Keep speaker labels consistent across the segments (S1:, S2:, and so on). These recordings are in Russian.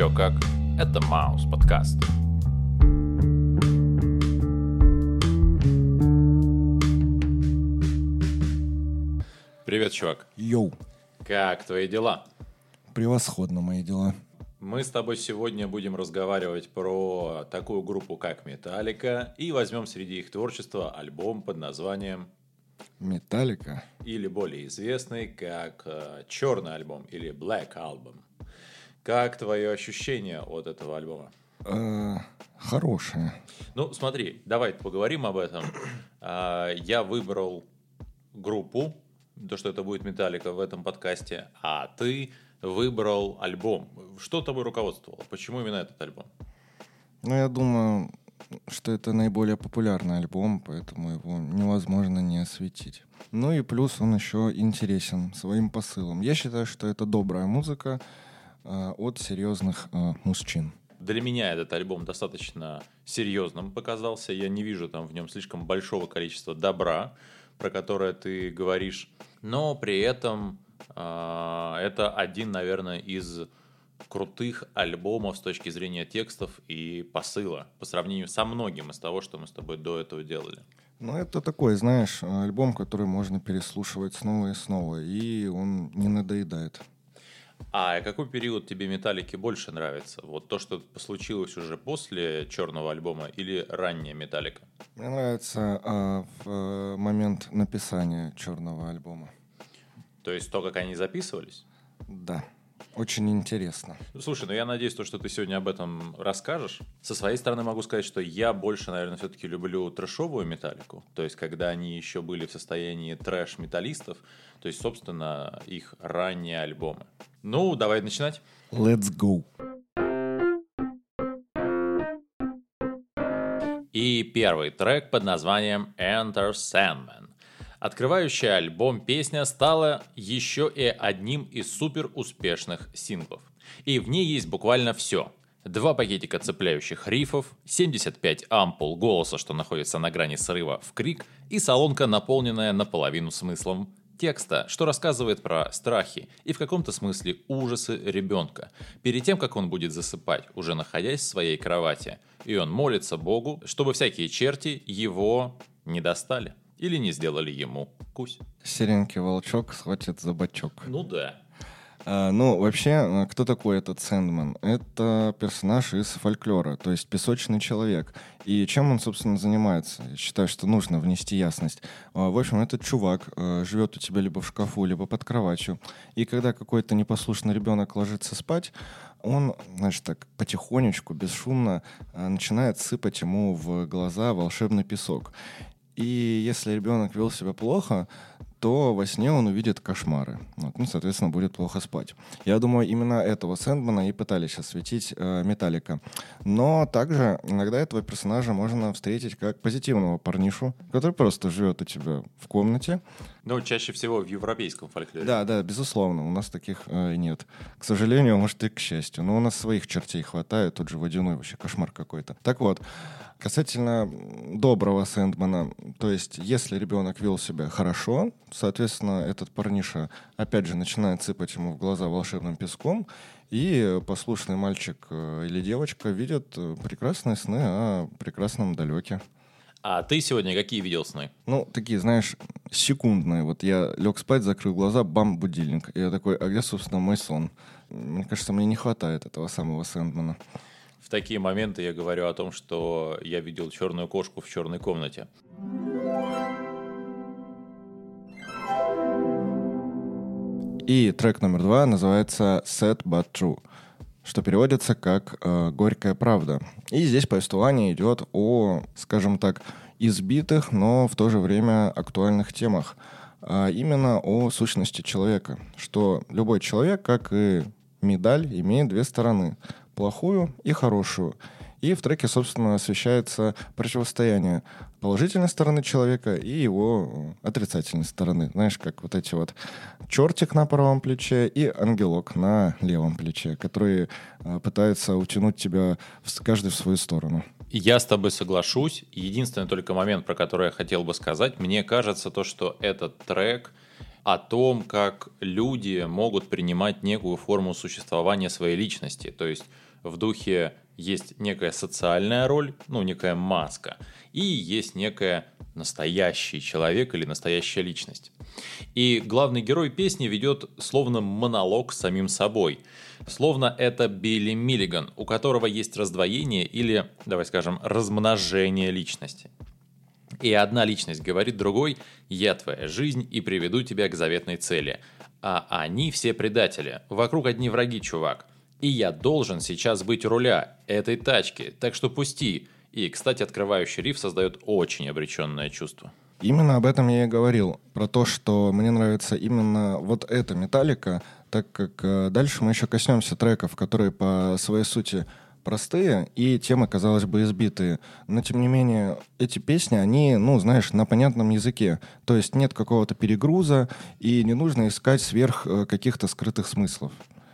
S1: Чё как? Это Маус подкаст. Привет, чувак.
S2: Йоу,
S1: Как твои дела?
S2: превосходно мои дела.
S1: Мы с тобой сегодня будем разговаривать про такую группу, как Металлика, и возьмем среди их творчества альбом под названием,
S2: Металлика.
S1: или более известный, как Черный альбом или Black Album. Как твое ощущение от этого альбома?
S2: Э, хорошая.
S1: Ну, смотри, давай поговорим об этом. А, Я выбрал группу, то, что это будет Металлика в этом подкасте, а ты выбрал альбом. Что тобой руководствовало? Почему именно этот альбом?
S2: Ну, я думаю, что это наиболее популярный альбом, поэтому его невозможно не осветить. Ну и плюс он еще интересен своим посылом. Я считаю, что это добрая музыка от серьезных э, мужчин.
S1: Для меня этот альбом достаточно серьезным показался. Я не вижу там в нем слишком большого количества добра, про которое ты говоришь. Но при этом а, это один, наверное, из крутых альбомов с точки зрения текстов и посыла по сравнению со многим из того, что мы с тобой до этого делали.
S2: Ну, это такой, знаешь, альбом, который можно переслушивать снова и снова, и он не надоедает.
S1: А какой период тебе Металлики больше нравится? Вот то, что случилось уже после черного альбома или ранняя Металлика?
S2: Мне нравится а, в э, момент написания черного альбома.
S1: То есть то, как они записывались?
S2: Да, очень интересно.
S1: Слушай, ну я надеюсь, то, что ты сегодня об этом расскажешь. Со своей стороны могу сказать, что я больше, наверное, все-таки люблю трэшовую металлику. То есть, когда они еще были в состоянии трэш-металлистов. То есть, собственно, их ранние альбомы. Ну, давай начинать.
S2: Let's go.
S1: И первый трек под названием Enter Sandman. Открывающая альбом песня стала еще и одним из супер успешных синглов. И в ней есть буквально все. Два пакетика цепляющих рифов, 75 ампул голоса, что находится на грани срыва в крик, и салонка, наполненная наполовину смыслом текста, что рассказывает про страхи и в каком-то смысле ужасы ребенка, перед тем, как он будет засыпать, уже находясь в своей кровати. И он молится Богу, чтобы всякие черти его не достали или не сделали ему кусь.
S2: Серенький волчок схватит за бочок.
S1: Ну да.
S2: А, ну, вообще, а, кто такой этот Сэндман? Это персонаж из фольклора, то есть песочный человек. И чем он, собственно, занимается? Я считаю, что нужно внести ясность. А, В общем, этот чувак живет у тебя либо в шкафу, либо под кроватью. И когда какой-то непослушный ребенок ложится спать, он, значит, так потихонечку, бесшумно начинает сыпать ему в глаза волшебный песок. И если ребенок вел себя плохо, то во сне он увидит кошмары. Вот, ну, соответственно, будет плохо спать. Я думаю, именно этого Сэндмана и пытались осветить э, Металлика. Но также иногда этого персонажа можно встретить как позитивного парнишу, который просто живет у тебя в комнате.
S1: Ну, чаще всего в европейском фольклоре.
S2: Да, да, безусловно, у нас таких э, нет. К сожалению, может и к счастью. Но у нас своих чертей хватает, тот же водяной вообще кошмар какой-то. Так вот, касательно доброго Сэндмана, то есть если ребенок вел себя хорошо, соответственно, этот парниша опять же начинает сыпать ему в глаза волшебным песком, и послушный мальчик э, или девочка видят э, прекрасные сны о прекрасном далеке.
S1: А ты сегодня какие видел сны?
S2: Ну, такие, знаешь, секундные. Вот я лег спать, закрыл глаза, бам, будильник. И я такой, а где, собственно, мой сон? Мне кажется, мне не хватает этого самого Сэндмана.
S1: В такие моменты я говорю о том, что я видел черную кошку в черной комнате.
S2: И трек номер два называется «Sad But True», что переводится как э, «Горькая правда». И здесь повествование идет о, скажем так, избитых, но в то же время актуальных темах. А именно о сущности человека. Что любой человек, как и медаль, имеет две стороны. Плохую и хорошую. И в треке, собственно, освещается противостояние положительной стороны человека и его э, отрицательной стороны. Знаешь, как вот эти вот чертик на правом плече и ангелок на левом плече, которые э, пытаются утянуть тебя каждый в свою сторону.
S1: Я с тобой соглашусь. Единственный только момент, про который я хотел бы сказать, мне кажется то, что этот трек о том, как люди могут принимать некую форму существования своей личности. То есть в духе есть некая социальная роль, ну, некая маска, и есть некая настоящий человек или настоящая личность. И главный герой песни ведет словно монолог с самим собой. Словно это Билли Миллиган, у которого есть раздвоение или, давай скажем, размножение личности. И одна личность говорит другой «Я твоя жизнь и приведу тебя к заветной цели». А они все предатели. Вокруг одни враги, чувак. И я должен сейчас быть у руля этой тачки, так что пусти. И, кстати, открывающий риф создает очень обреченное чувство.
S2: Именно об этом я и говорил. Про то, что мне нравится именно вот эта металлика, так как э, дальше мы еще коснемся треков, которые по своей сути простые и темы, казалось бы, избитые. Но, тем не менее, эти песни, они, ну, знаешь, на понятном языке. То есть нет какого-то перегруза, и не нужно искать сверх э, каких-то скрытых смыслов.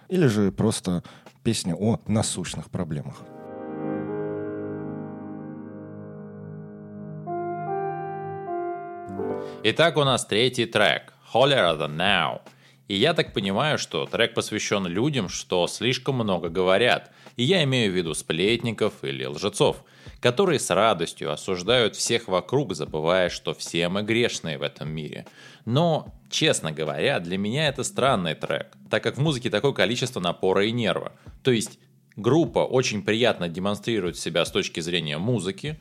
S2: Или же просто песня о насущных проблемах.
S1: Итак, у нас третий трек «Holier Than Now». И я так понимаю, что трек посвящен людям, что слишком много говорят. И я имею в виду сплетников или лжецов, которые с радостью осуждают всех вокруг, забывая, что все мы грешные в этом мире. Но, честно говоря, для меня это странный трек, так как в музыке такое количество напора и нерва. То есть группа очень приятно демонстрирует себя с точки зрения музыки,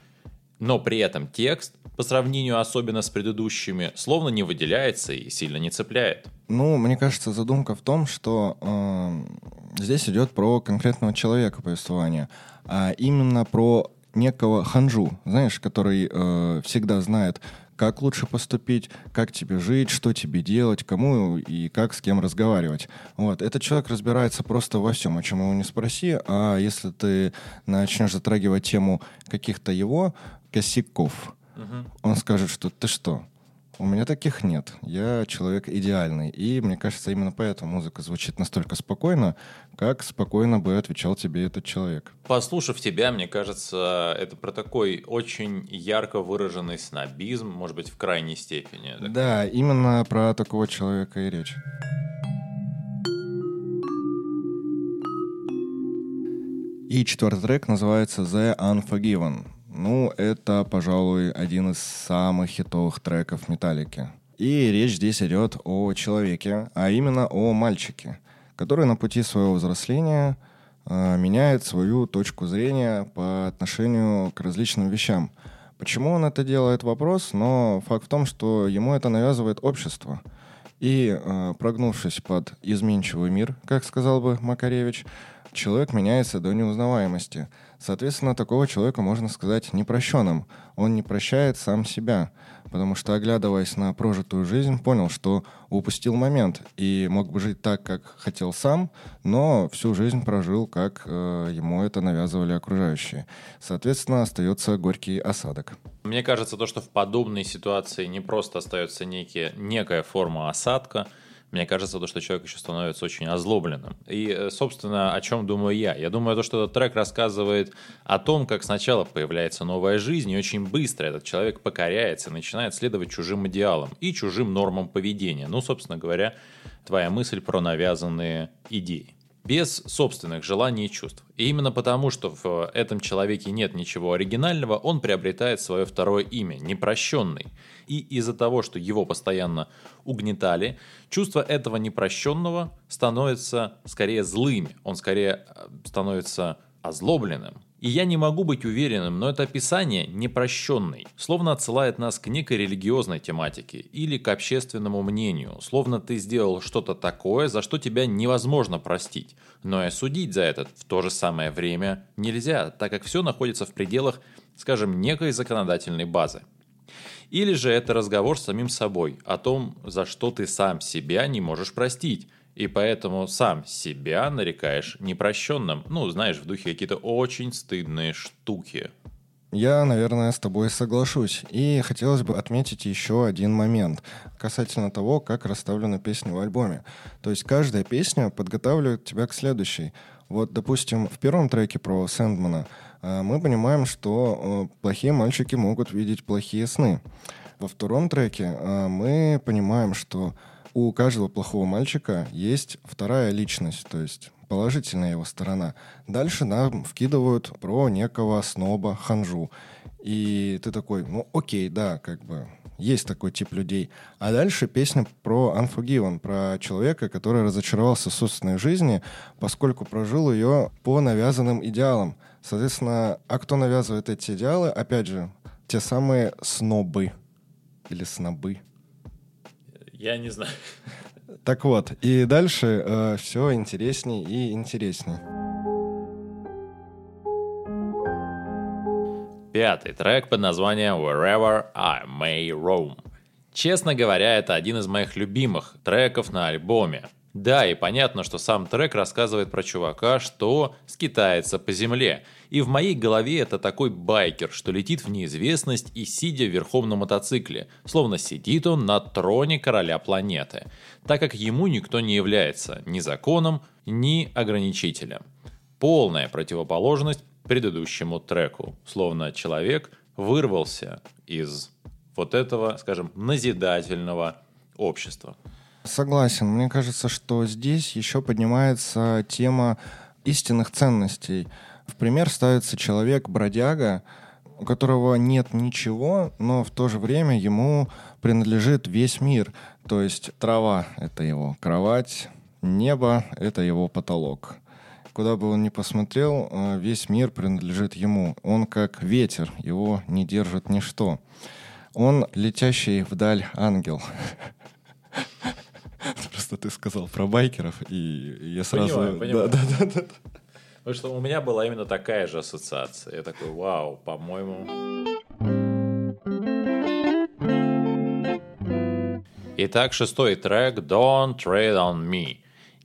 S1: но при этом текст, по сравнению особенно с предыдущими, словно не выделяется и сильно не цепляет.
S2: Ну, мне кажется, задумка в том, что э, здесь идет про конкретного человека повествования, а именно про некого ханжу, знаешь, который э, всегда знает, как лучше поступить, как тебе жить, что тебе делать, кому и как с кем разговаривать. Вот. Этот человек разбирается просто во всем, о чем его не спроси, а если ты начнешь затрагивать тему каких-то его косяков, угу. он скажет, что ты что, у меня таких нет. Я человек идеальный. И мне кажется, именно поэтому музыка звучит настолько спокойно, как спокойно бы отвечал тебе этот человек.
S1: Послушав тебя, мне кажется, это про такой очень ярко выраженный снобизм, может быть, в крайней степени.
S2: Так? Да, именно про такого человека и речь. И четвертый трек называется The Unforgiven. Ну, это, пожалуй, один из самых хитовых треков Металлики. И речь здесь идет о человеке, а именно о мальчике, который на пути своего взросления э, меняет свою точку зрения по отношению к различным вещам. Почему он это делает, вопрос, но факт в том, что ему это навязывает общество. И, э, прогнувшись под изменчивый мир, как сказал бы Макаревич, человек меняется до неузнаваемости – Соответственно, такого человека можно сказать непрощенным. Он не прощает сам себя, потому что, оглядываясь на прожитую жизнь, понял, что упустил момент и мог бы жить так, как хотел сам, но всю жизнь прожил, как э, ему это навязывали окружающие. Соответственно, остается горький осадок.
S1: Мне кажется, то, что в подобной ситуации не просто остается некие, некая форма осадка – мне кажется, то, что человек еще становится очень озлобленным. И, э, собственно, о чем думаю я? Я думаю, то, что этот трек рассказывает о том, как сначала появляется новая жизнь, и очень быстро этот человек покоряется, начинает следовать чужим идеалам и чужим нормам поведения. Ну, собственно говоря, твоя мысль про навязанные идеи без собственных желаний и чувств. И именно потому, что в этом человеке нет ничего оригинального, он приобретает свое второе имя, непрощенный. И из-за того, что его постоянно угнетали, чувство этого непрощенного становится скорее злыми, он скорее э, становится озлобленным. И я не могу быть уверенным, но это описание непрощенный, словно отсылает нас к некой религиозной тематике или к общественному мнению, словно ты сделал что-то такое, за что тебя невозможно простить, но и осудить за это в то же самое время нельзя, так как все находится в пределах, скажем, некой законодательной базы. Или же это разговор с самим собой о том, за что ты сам себя не можешь простить, и поэтому сам себя нарекаешь непрощенным. Ну, знаешь, в духе какие-то очень стыдные штуки.
S2: Я, наверное, с тобой соглашусь. И хотелось бы отметить еще один момент касательно того, как расставлены песни в альбоме. То есть каждая песня подготавливает тебя к следующей. Вот, допустим, в первом треке про Сэндмана э, мы понимаем, что э, плохие мальчики могут видеть плохие сны. Во втором треке э, мы понимаем, что у каждого плохого мальчика есть вторая личность, то есть положительная его сторона. Дальше нам вкидывают про некого сноба ханжу. И ты такой, ну окей, да, как бы есть такой тип людей. А дальше песня про Unforgiven, про человека, который разочаровался в собственной жизни, поскольку прожил ее по навязанным идеалам. Соответственно, а кто навязывает эти идеалы? Опять же, те самые снобы или снобы.
S1: Я не знаю.
S2: Так вот, и дальше э, все интересней и интересней.
S1: Пятый трек под названием Wherever I May Roam. Честно говоря, это один из моих любимых треков на альбоме. Да, и понятно, что сам трек рассказывает про чувака, что скитается по земле. И в моей голове это такой байкер, что летит в неизвестность и сидя верхом на мотоцикле, словно сидит он на троне короля планеты, так как ему никто не является ни законом, ни ограничителем. Полная противоположность предыдущему треку. Словно человек вырвался из вот этого, скажем, назидательного общества.
S2: Согласен. Мне кажется, что здесь еще поднимается тема истинных ценностей. В пример ставится человек-бродяга, у которого нет ничего, но в то же время ему принадлежит весь мир. То есть трава — это его кровать, небо — это его потолок. Куда бы он ни посмотрел, э, весь мир принадлежит ему. Он как ветер, его не держит ничто. Он летящий вдаль ангел. Просто ты сказал про байкеров, и я сразу...
S1: Понимаю, понимаю. Да, да, да, да. Потому что у меня была именно такая же ассоциация. Я такой, вау, по-моему... Итак, шестой трек «Don't Tread on Me».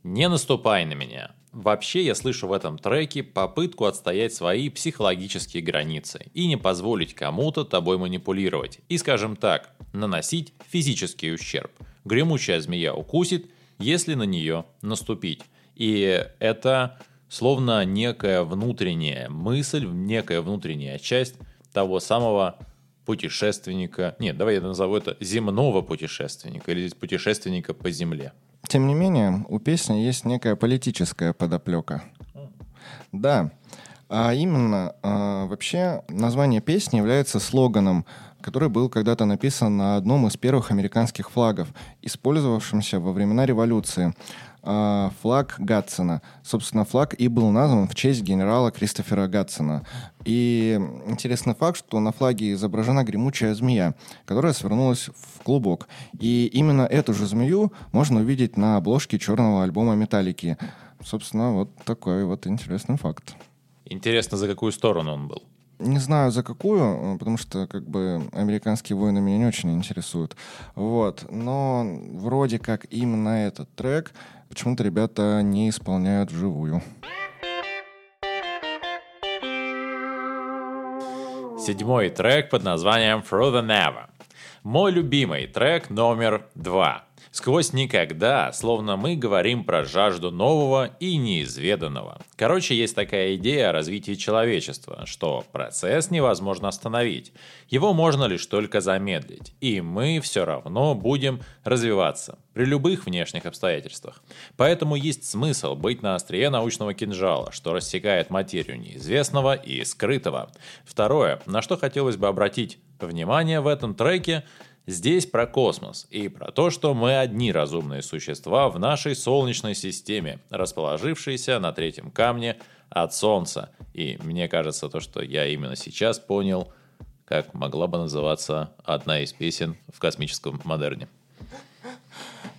S1: «Не наступай на меня». Вообще я слышу в этом треке попытку отстоять свои психологические границы и не позволить кому-то тобой манипулировать и, скажем так, наносить физический ущерб. Гремучая змея укусит, если на нее наступить. И это словно некая внутренняя мысль, некая внутренняя часть того самого путешественника, нет, давай я назову это земного путешественника или путешественника по земле.
S2: Тем не менее, у песни есть некая политическая подоплека. Да, а именно, а, вообще, название песни является слоганом, который был когда-то написан на одном из первых американских флагов, использовавшемся во времена революции. А, флаг Гатсона. Собственно, флаг и был назван в честь генерала Кристофера Гатсона. И интересный факт, что на флаге изображена гремучая змея, которая свернулась в клубок. И именно эту же змею можно увидеть на обложке черного альбома «Металлики». Собственно, вот такой вот интересный факт.
S1: Интересно, за какую сторону он был?
S2: Не знаю за какую, потому что как бы американские войны меня не очень интересуют. Вот. Но вроде как именно этот трек почему-то ребята не исполняют вживую.
S1: Седьмой трек под названием Through the Never. Мой любимый трек номер два. Сквозь никогда, словно мы говорим про жажду нового и неизведанного. Короче, есть такая идея о развитии человечества, что процесс невозможно остановить. Его можно лишь только замедлить. И мы все равно будем развиваться при любых внешних обстоятельствах. Поэтому есть смысл быть на острие научного кинжала, что рассекает материю неизвестного и скрытого. Второе, на что хотелось бы обратить внимание в этом треке – Здесь про космос и про то, что мы одни разумные существа в нашей Солнечной системе, расположившиеся на третьем камне от Солнца. И мне кажется, то, что я именно сейчас понял, как могла бы называться одна из песен в космическом модерне.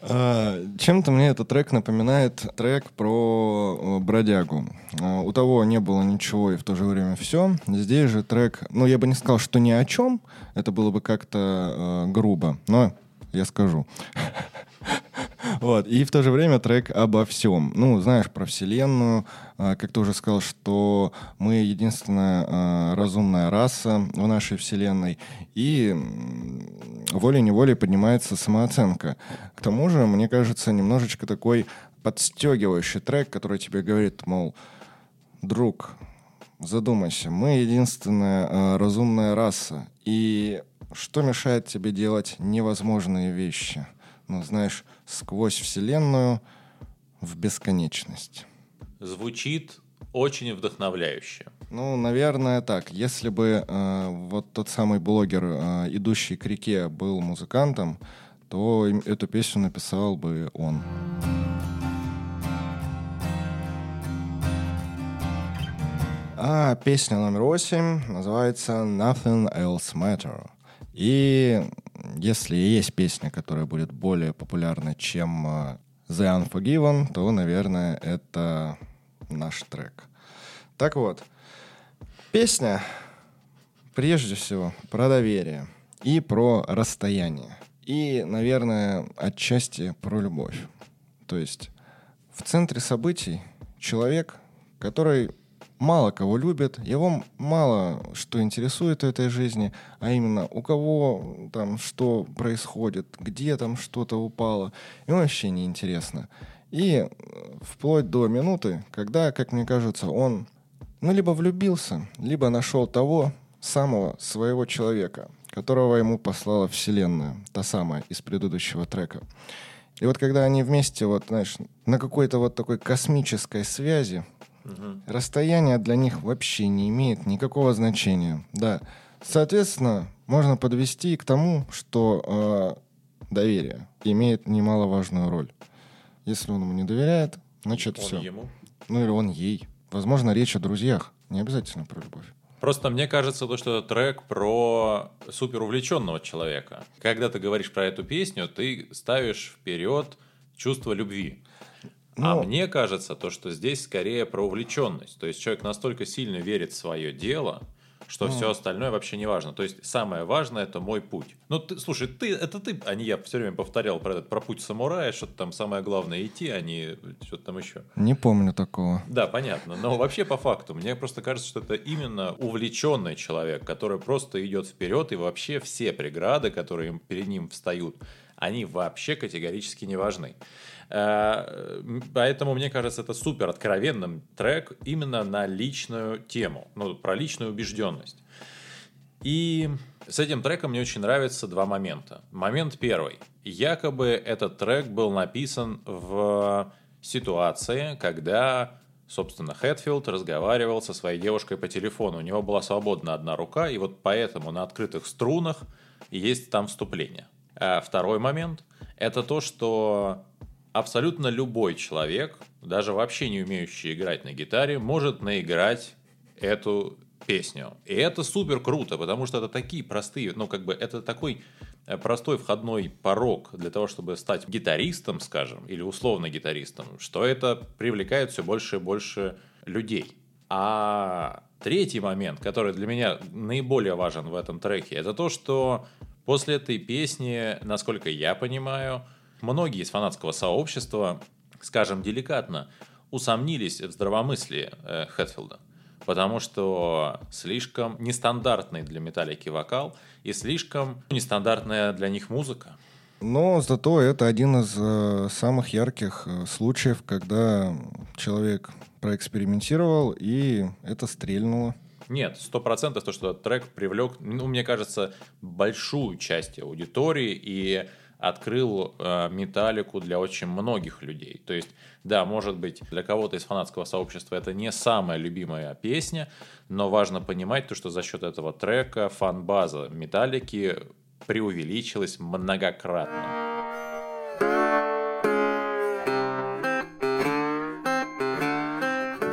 S2: А, чем-то мне этот трек напоминает трек про э, бродягу. А, у того не было ничего и в то же время все. Здесь же трек, ну я бы не сказал, что ни о чем, это было бы как-то э, грубо, но я скажу. Вот. И в то же время трек обо всем. Ну, знаешь, про Вселенную. А, как ты уже сказал, что мы единственная а, разумная раса в нашей Вселенной. И волей-неволей поднимается самооценка. К тому же, мне кажется, немножечко такой подстегивающий трек, который тебе говорит, мол, друг, задумайся, мы единственная э, разумная раса, и что мешает тебе делать невозможные вещи? Ну, знаешь, сквозь Вселенную в бесконечность.
S1: звучит очень вдохновляюще.
S2: Ну, наверное, так. Если бы э, вот тот самый блогер, э, идущий к реке, был музыкантом, то эту песню написал бы он. А песня номер восемь называется Nothing Else Matter. И если есть песня, которая будет более популярна, чем э, The Unforgiven, то, наверное, это наш трек. Так вот, песня прежде всего про доверие и про расстояние. И, наверное, отчасти про любовь. То есть в центре событий человек, который мало кого любит, его мало что интересует в этой жизни, а именно у кого там что происходит, где там что-то упало, ему вообще не интересно. И э, вплоть до минуты, когда, как мне кажется, он ну, либо влюбился, либо нашел того самого своего человека, которого ему послала Вселенная, та самая из предыдущего трека. И вот когда они вместе, вот, знаешь, на какой-то вот такой космической связи, угу. расстояние для них вообще не имеет никакого значения. Да. Соответственно, можно подвести к тому, что э, доверие имеет немаловажную роль. Если он ему не доверяет, значит он все. Ему? Ну или он ей. Возможно, речь о друзьях. Не обязательно про любовь.
S1: Просто мне кажется, то, что это трек про супер увлеченного человека. Когда ты говоришь про эту песню, ты ставишь вперед чувство любви. А Но... А мне кажется, то, что здесь скорее про увлеченность. То есть человек настолько сильно верит в свое дело, что mm. все остальное вообще не важно. То есть самое важное это мой путь. Ну, ты, слушай, ты, это ты, а не я все время повторял про этот, про путь самурая, что там самое главное идти, а не что-то там еще.
S2: Не помню такого.
S1: Да, понятно. Но вообще по факту, мне просто кажется, что это именно увлеченный человек, который просто идет вперед, и вообще все преграды, которые перед ним встают, они вообще категорически не важны. Э, поэтому, мне кажется, это супер откровенным трек именно на личную тему, ну, про личную убежденность. И с этим треком мне очень нравятся два момента. Момент первый. Якобы этот трек был написан в ситуации, когда, собственно, Хэтфилд разговаривал со своей девушкой по телефону. У него была свободна одна рука, и вот поэтому на открытых струнах есть там вступление. А второй момент – это то, что абсолютно любой человек, даже вообще не умеющий играть на гитаре, может наиграть эту песню. И это супер круто, потому что это такие простые, ну как бы это такой э, простой входной порог для того, чтобы стать гитаристом, скажем, или условно гитаристом, что это привлекает все больше и больше людей. А третий момент, который для меня наиболее важен в этом треке, это то, что после этой песни, насколько я понимаю, Многие из фанатского сообщества, скажем деликатно, усомнились в здравомыслии э, Хэтфилда, потому что слишком нестандартный для металлики вокал и слишком нестандартная для них музыка.
S2: Но зато это один из э, самых ярких э, случаев, когда человек проэкспериментировал, и это стрельнуло.
S1: Нет, сто процентов то, что трек привлек, ну, мне кажется, большую часть аудитории, и открыл э, металлику для очень многих людей. То есть, да, может быть, для кого-то из фанатского сообщества это не самая любимая песня, но важно понимать то, что за счет этого трека фан-база металлики преувеличилась многократно.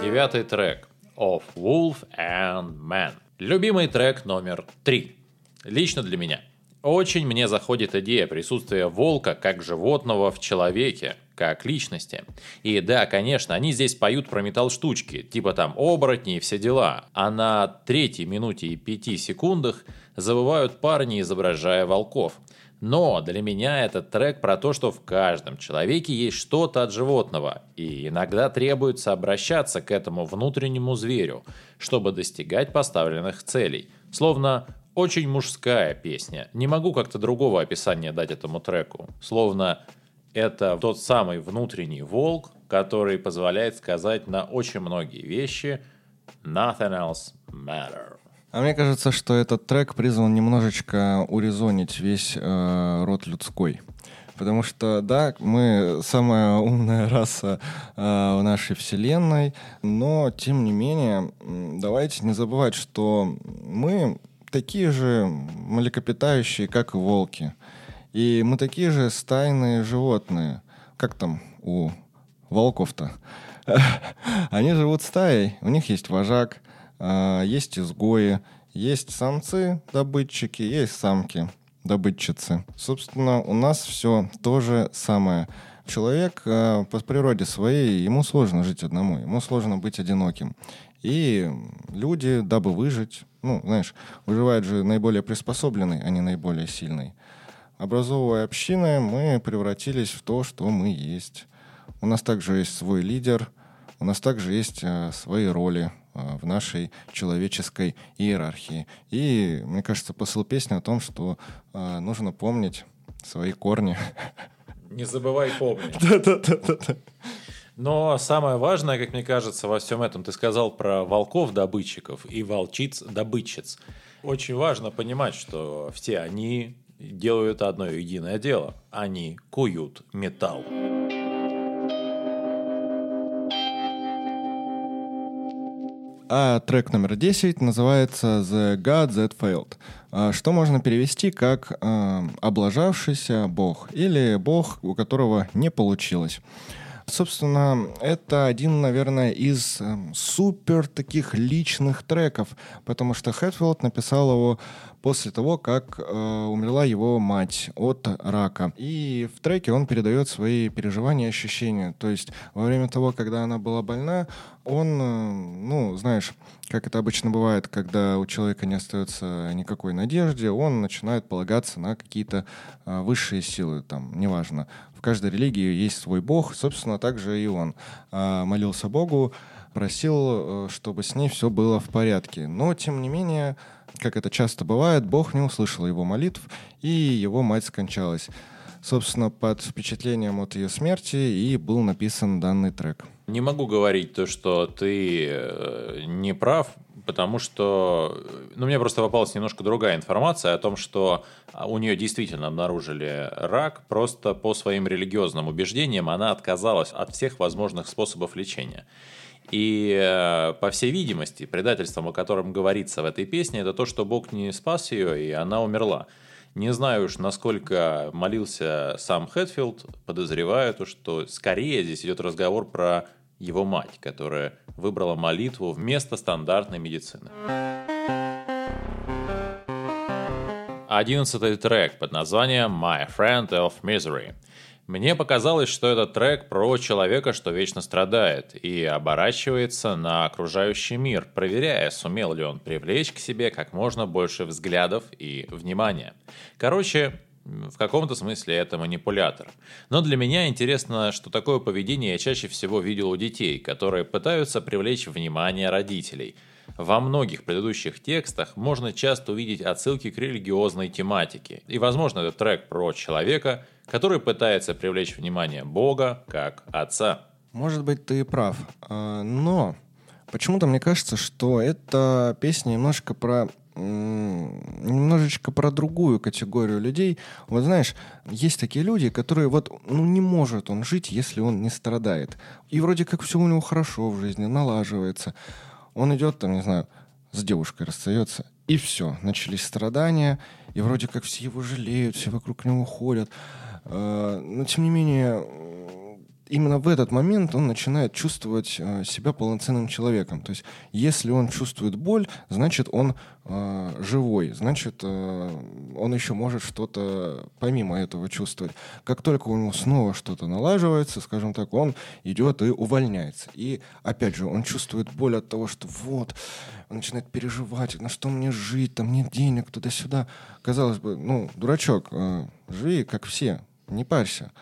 S1: Девятый трек of Wolf and Man. Любимый трек номер три. Лично для меня – очень мне заходит идея присутствия волка как животного в человеке, как личности. И да, конечно, они здесь поют про металл штучки, типа там оборотни и все дела. А на третьей минуте и пяти секундах завывают парни, изображая волков. Но для меня этот трек про то, что в каждом человеке есть что-то от животного, и иногда требуется обращаться к этому внутреннему зверю, чтобы достигать поставленных целей. Словно очень мужская песня. Не могу как-то другого описания дать этому треку. Словно это тот самый внутренний волк, который позволяет сказать на очень многие вещи «Nothing else matter».
S2: А мне кажется, что этот трек призван немножечко урезонить весь э, род людской. Потому что, да, мы самая умная раса э, в нашей вселенной, но, тем не менее, давайте не забывать, что мы такие же млекопитающие, как и волки. И мы такие же стайные животные. Как там у волков-то? Они живут стаей, у них есть вожак, есть изгои, есть самцы-добытчики, есть самки-добытчицы. Собственно, у нас все то же самое. Человек а, по природе своей, ему сложно жить одному, ему сложно быть одиноким. И люди, дабы выжить, ну, знаешь, выживает же наиболее приспособленный, а не наиболее сильный. Образовывая общины, мы превратились в то, что мы есть. У нас также есть свой лидер, у нас также есть э, свои роли в нашей человеческой иерархии. И, мне кажется, посыл песни о том, что э, нужно помнить свои корни.
S1: Не забывай помнить. Да-да-да. Но самое важное, как мне кажется, во всем этом, ты сказал про волков-добытчиков и волчиц-добытчиц. Очень важно понимать, что все они делают одно единое дело. Они куют металл.
S2: А трек номер 10 называется «The God That Failed», а, что можно перевести как э, «облажавшийся бог» или «бог, у которого не получилось». Собственно, это один, наверное, из э, супер таких личных треков, потому что Хэтфилд написал его после того, как э, умерла его мать от рака. И в треке он передает свои переживания и ощущения. То есть во время того, когда она была больна, он, э, ну, знаешь, как это обычно бывает, когда у человека не остается никакой надежды, он начинает полагаться на какие-то э, высшие силы, там, неважно, в каждой религии есть свой бог, собственно, также и он а, молился Богу, просил, э, чтобы с ней все было в порядке. Но, тем не менее, как это часто бывает, Бог не услышал его молитв, и его мать скончалась. Собственно, под впечатлением от ее смерти и был написан данный трек.
S1: Не могу говорить то, что ты э, не прав, потому что ну, мне просто попалась немножко другая информация о том, что у нее действительно обнаружили рак, просто по своим религиозным убеждениям она отказалась от всех возможных способов лечения. И, э, по всей видимости, предательством, о котором говорится в этой песне, это то, что Бог не спас ее, и она умерла. Не знаю уж, насколько молился сам Хэтфилд, подозреваю, то, что скорее здесь идет разговор про его мать, которая выбрала молитву вместо стандартной медицины. Одиннадцатый трек под названием «My Friend of Misery». Мне показалось, что этот трек про человека, что вечно страдает, и оборачивается на окружающий мир, проверяя, сумел ли он привлечь к себе как можно больше взглядов и внимания. Короче, в каком-то смысле это манипулятор. Но для меня интересно, что такое поведение я чаще всего видел у детей, которые пытаются привлечь внимание родителей. Во многих предыдущих текстах можно часто увидеть отсылки к религиозной тематике. И, возможно, это трек про человека, который пытается привлечь внимание Бога как Отца.
S2: Может быть, ты и прав. А, но почему-то мне кажется, что эта песня немножко про немножечко про другую категорию людей. Вот знаешь, есть такие люди, которые вот, ну не может он жить, если он не страдает. И вроде как все у него хорошо в жизни, налаживается. Он идет там, не знаю, с девушкой расстается, и все, начались страдания, и вроде как все его жалеют, все вокруг него ходят. А, но тем не менее, именно в этот момент он начинает чувствовать э, себя полноценным человеком. То есть, если он чувствует боль, значит, он э, живой, значит, э, он еще может что-то помимо этого чувствовать. Как только у него снова что-то налаживается, скажем так, он идет и увольняется. И, опять же, он чувствует боль от того, что вот, он начинает переживать, на что мне жить, там нет денег, туда-сюда. Казалось бы, ну, дурачок, э, живи как все, не парься.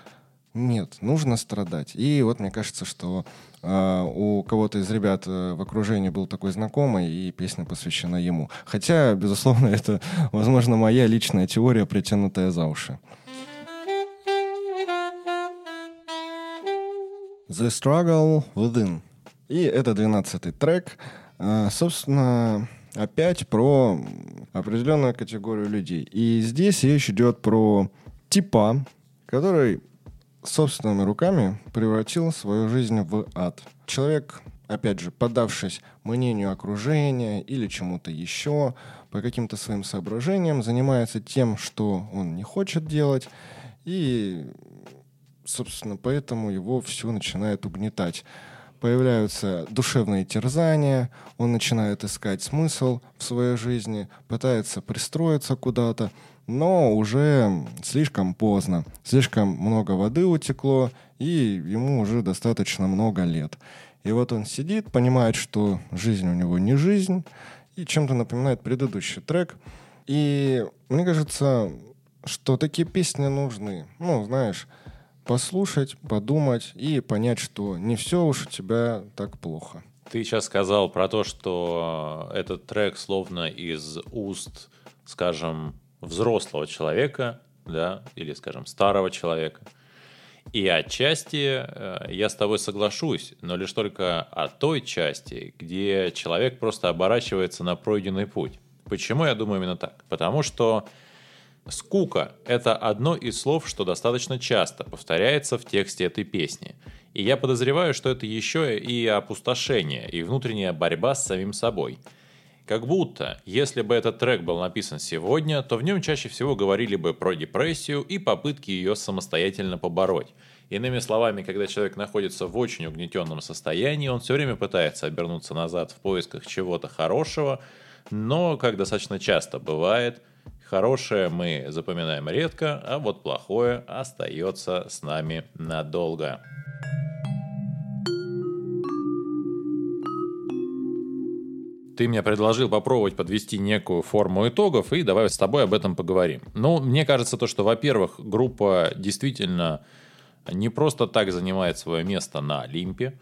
S2: Нет, нужно страдать. И вот мне кажется, что э, у кого-то из ребят э, в окружении был такой знакомый, и песня посвящена ему. Хотя, безусловно, это, возможно, моя личная теория, притянутая за уши. The Struggle Within. И это двенадцатый трек. Э, собственно, опять про определенную категорию людей. И здесь речь идет про типа, который собственными руками превратил свою жизнь в ад. Человек, опять же, подавшись мнению окружения или чему-то еще, по каким-то своим соображениям, занимается тем, что он не хочет делать, и, собственно, поэтому его все начинает угнетать. Появляются душевные терзания, он начинает искать смысл в своей жизни, пытается пристроиться куда-то, но уже слишком поздно. Слишком много воды утекло, и ему уже достаточно много лет. И вот он сидит, понимает, что жизнь у него не жизнь, и чем-то напоминает предыдущий трек. И мне кажется, что такие песни нужны. Ну, знаешь, послушать, подумать и понять, что не все уж у тебя так плохо.
S1: Ты сейчас сказал про то, что этот трек словно из уст, скажем, взрослого человека, да, или, скажем, старого человека. И отчасти э, я с тобой соглашусь, но лишь только о той части, где человек просто оборачивается на пройденный путь. Почему я думаю именно так? Потому что скука – это одно из слов, что достаточно часто повторяется в тексте этой песни. И я подозреваю, что это еще и опустошение, и внутренняя борьба с самим собой – как будто, если бы этот трек был написан сегодня, то в нем чаще всего говорили бы про депрессию и попытки ее самостоятельно побороть. Иными словами, когда человек находится в очень угнетенном состоянии, он все время пытается обернуться назад в поисках чего-то хорошего, но, как достаточно часто бывает, хорошее мы запоминаем редко, а вот плохое остается с нами надолго. Ты мне предложил попробовать подвести некую форму итогов, и давай с тобой об этом поговорим. Ну, мне кажется, то, что, во-первых, группа действительно не просто так занимает свое место на Олимпе.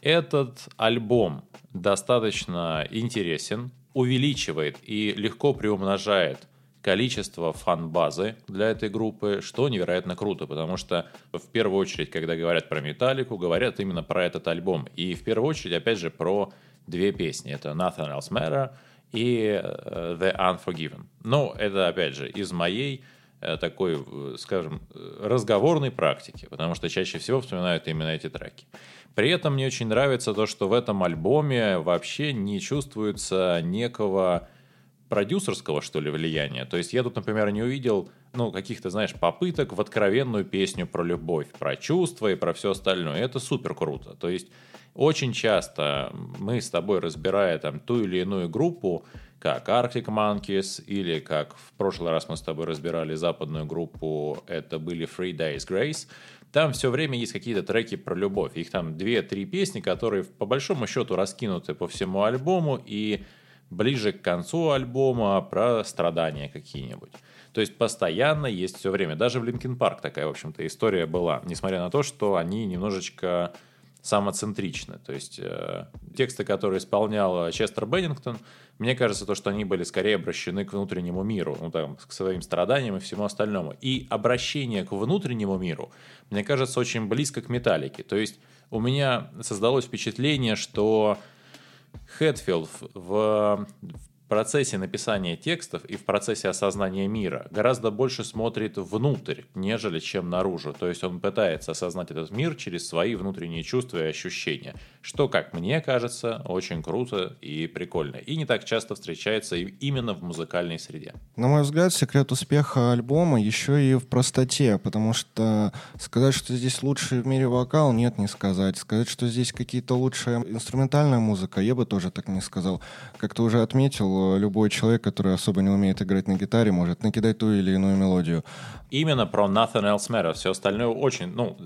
S1: Этот альбом достаточно интересен, увеличивает и легко приумножает количество фан-базы для этой группы, что невероятно круто, потому что в первую очередь, когда говорят про Металлику, говорят именно про этот альбом. И в первую очередь, опять же, про две песни. Это Nothing Else Matter и э, The Unforgiven. Ну, это, опять же, из моей э, такой, э, скажем, разговорной практики, потому что чаще всего вспоминают именно эти треки. При этом мне очень нравится то, что в этом альбоме вообще не чувствуется некого продюсерского, что ли, влияния. То есть я тут, например, не увидел, ну, каких-то, знаешь, попыток в откровенную песню про любовь, про чувства и про все остальное. Это супер круто. То есть очень часто мы с тобой, разбирая там ту или иную группу, как Arctic Monkeys, или как в прошлый раз мы с тобой разбирали западную группу, это были Three Days Grace, там все время есть какие-то треки про любовь. Их там две-три песни, которые по большому счету раскинуты по всему альбому, и ближе к концу альбома про страдания какие-нибудь. То есть постоянно есть все время. Даже в Линкен Парк такая, в общем-то, история была. Несмотря на то, что они немножечко самоцентричны. То есть э, тексты, которые исполнял Честер Беннингтон, мне кажется, то, что они были скорее обращены к внутреннему миру, ну, там, к своим страданиям и всему остальному. И обращение к внутреннему миру, мне кажется, очень близко к металлике. То есть у меня создалось впечатление, что Хэтфилд в, в процессе написания текстов и в процессе осознания мира гораздо больше смотрит внутрь, нежели чем наружу. То есть он пытается осознать этот мир через свои внутренние чувства и ощущения, что, как мне кажется, очень круто и прикольно. И не так часто встречается именно в музыкальной среде.
S2: На мой взгляд, секрет успеха альбома еще и в простоте, потому что сказать, что здесь лучший в мире вокал, нет, не сказать. Сказать, что здесь какие-то лучшая инструментальная музыка, я бы тоже так не сказал. Как ты уже отметил, любой человек, который особо не умеет играть на гитаре, может накидать ту или иную мелодию.
S1: Именно про Nothing Else Matters. Все остальное очень, ну,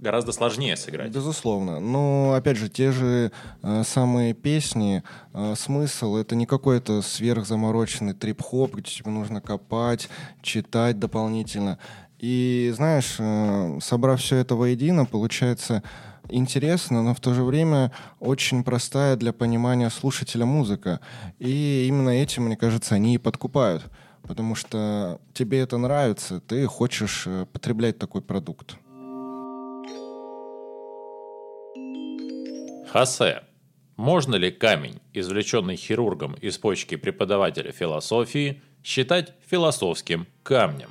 S1: гораздо сложнее сыграть.
S2: Безусловно. Но, опять же, те же э, самые песни, э, смысл — это не какой-то сверхзамороченный трип-хоп, где тебе нужно копать, читать дополнительно. И, знаешь, э, собрав все это воедино, получается интересно, но в то же время очень простая для понимания слушателя музыка. И именно этим, мне кажется, они и подкупают. Потому что тебе это нравится, ты хочешь э, потреблять такой продукт.
S1: Хосе. Можно ли камень, извлеченный хирургом из почки преподавателя философии, считать философским камнем?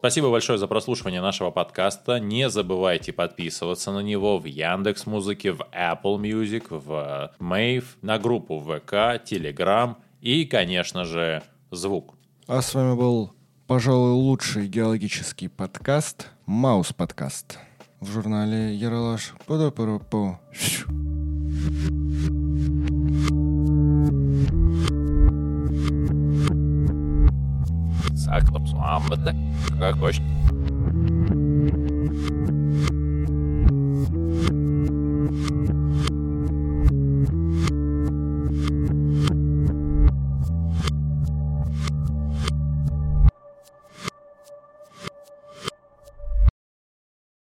S1: Спасибо большое за прослушивание нашего подкаста. Не забывайте подписываться на него в Яндекс Музыке, в Apple Music, в Mave, на группу ВК, Telegram и, конечно же, звук.
S2: А с вами был, пожалуй, лучший геологический подкаст Маус подкаст в журнале Яралаш. Пу-пу-пу.
S1: أكتر بصمام بدك كويش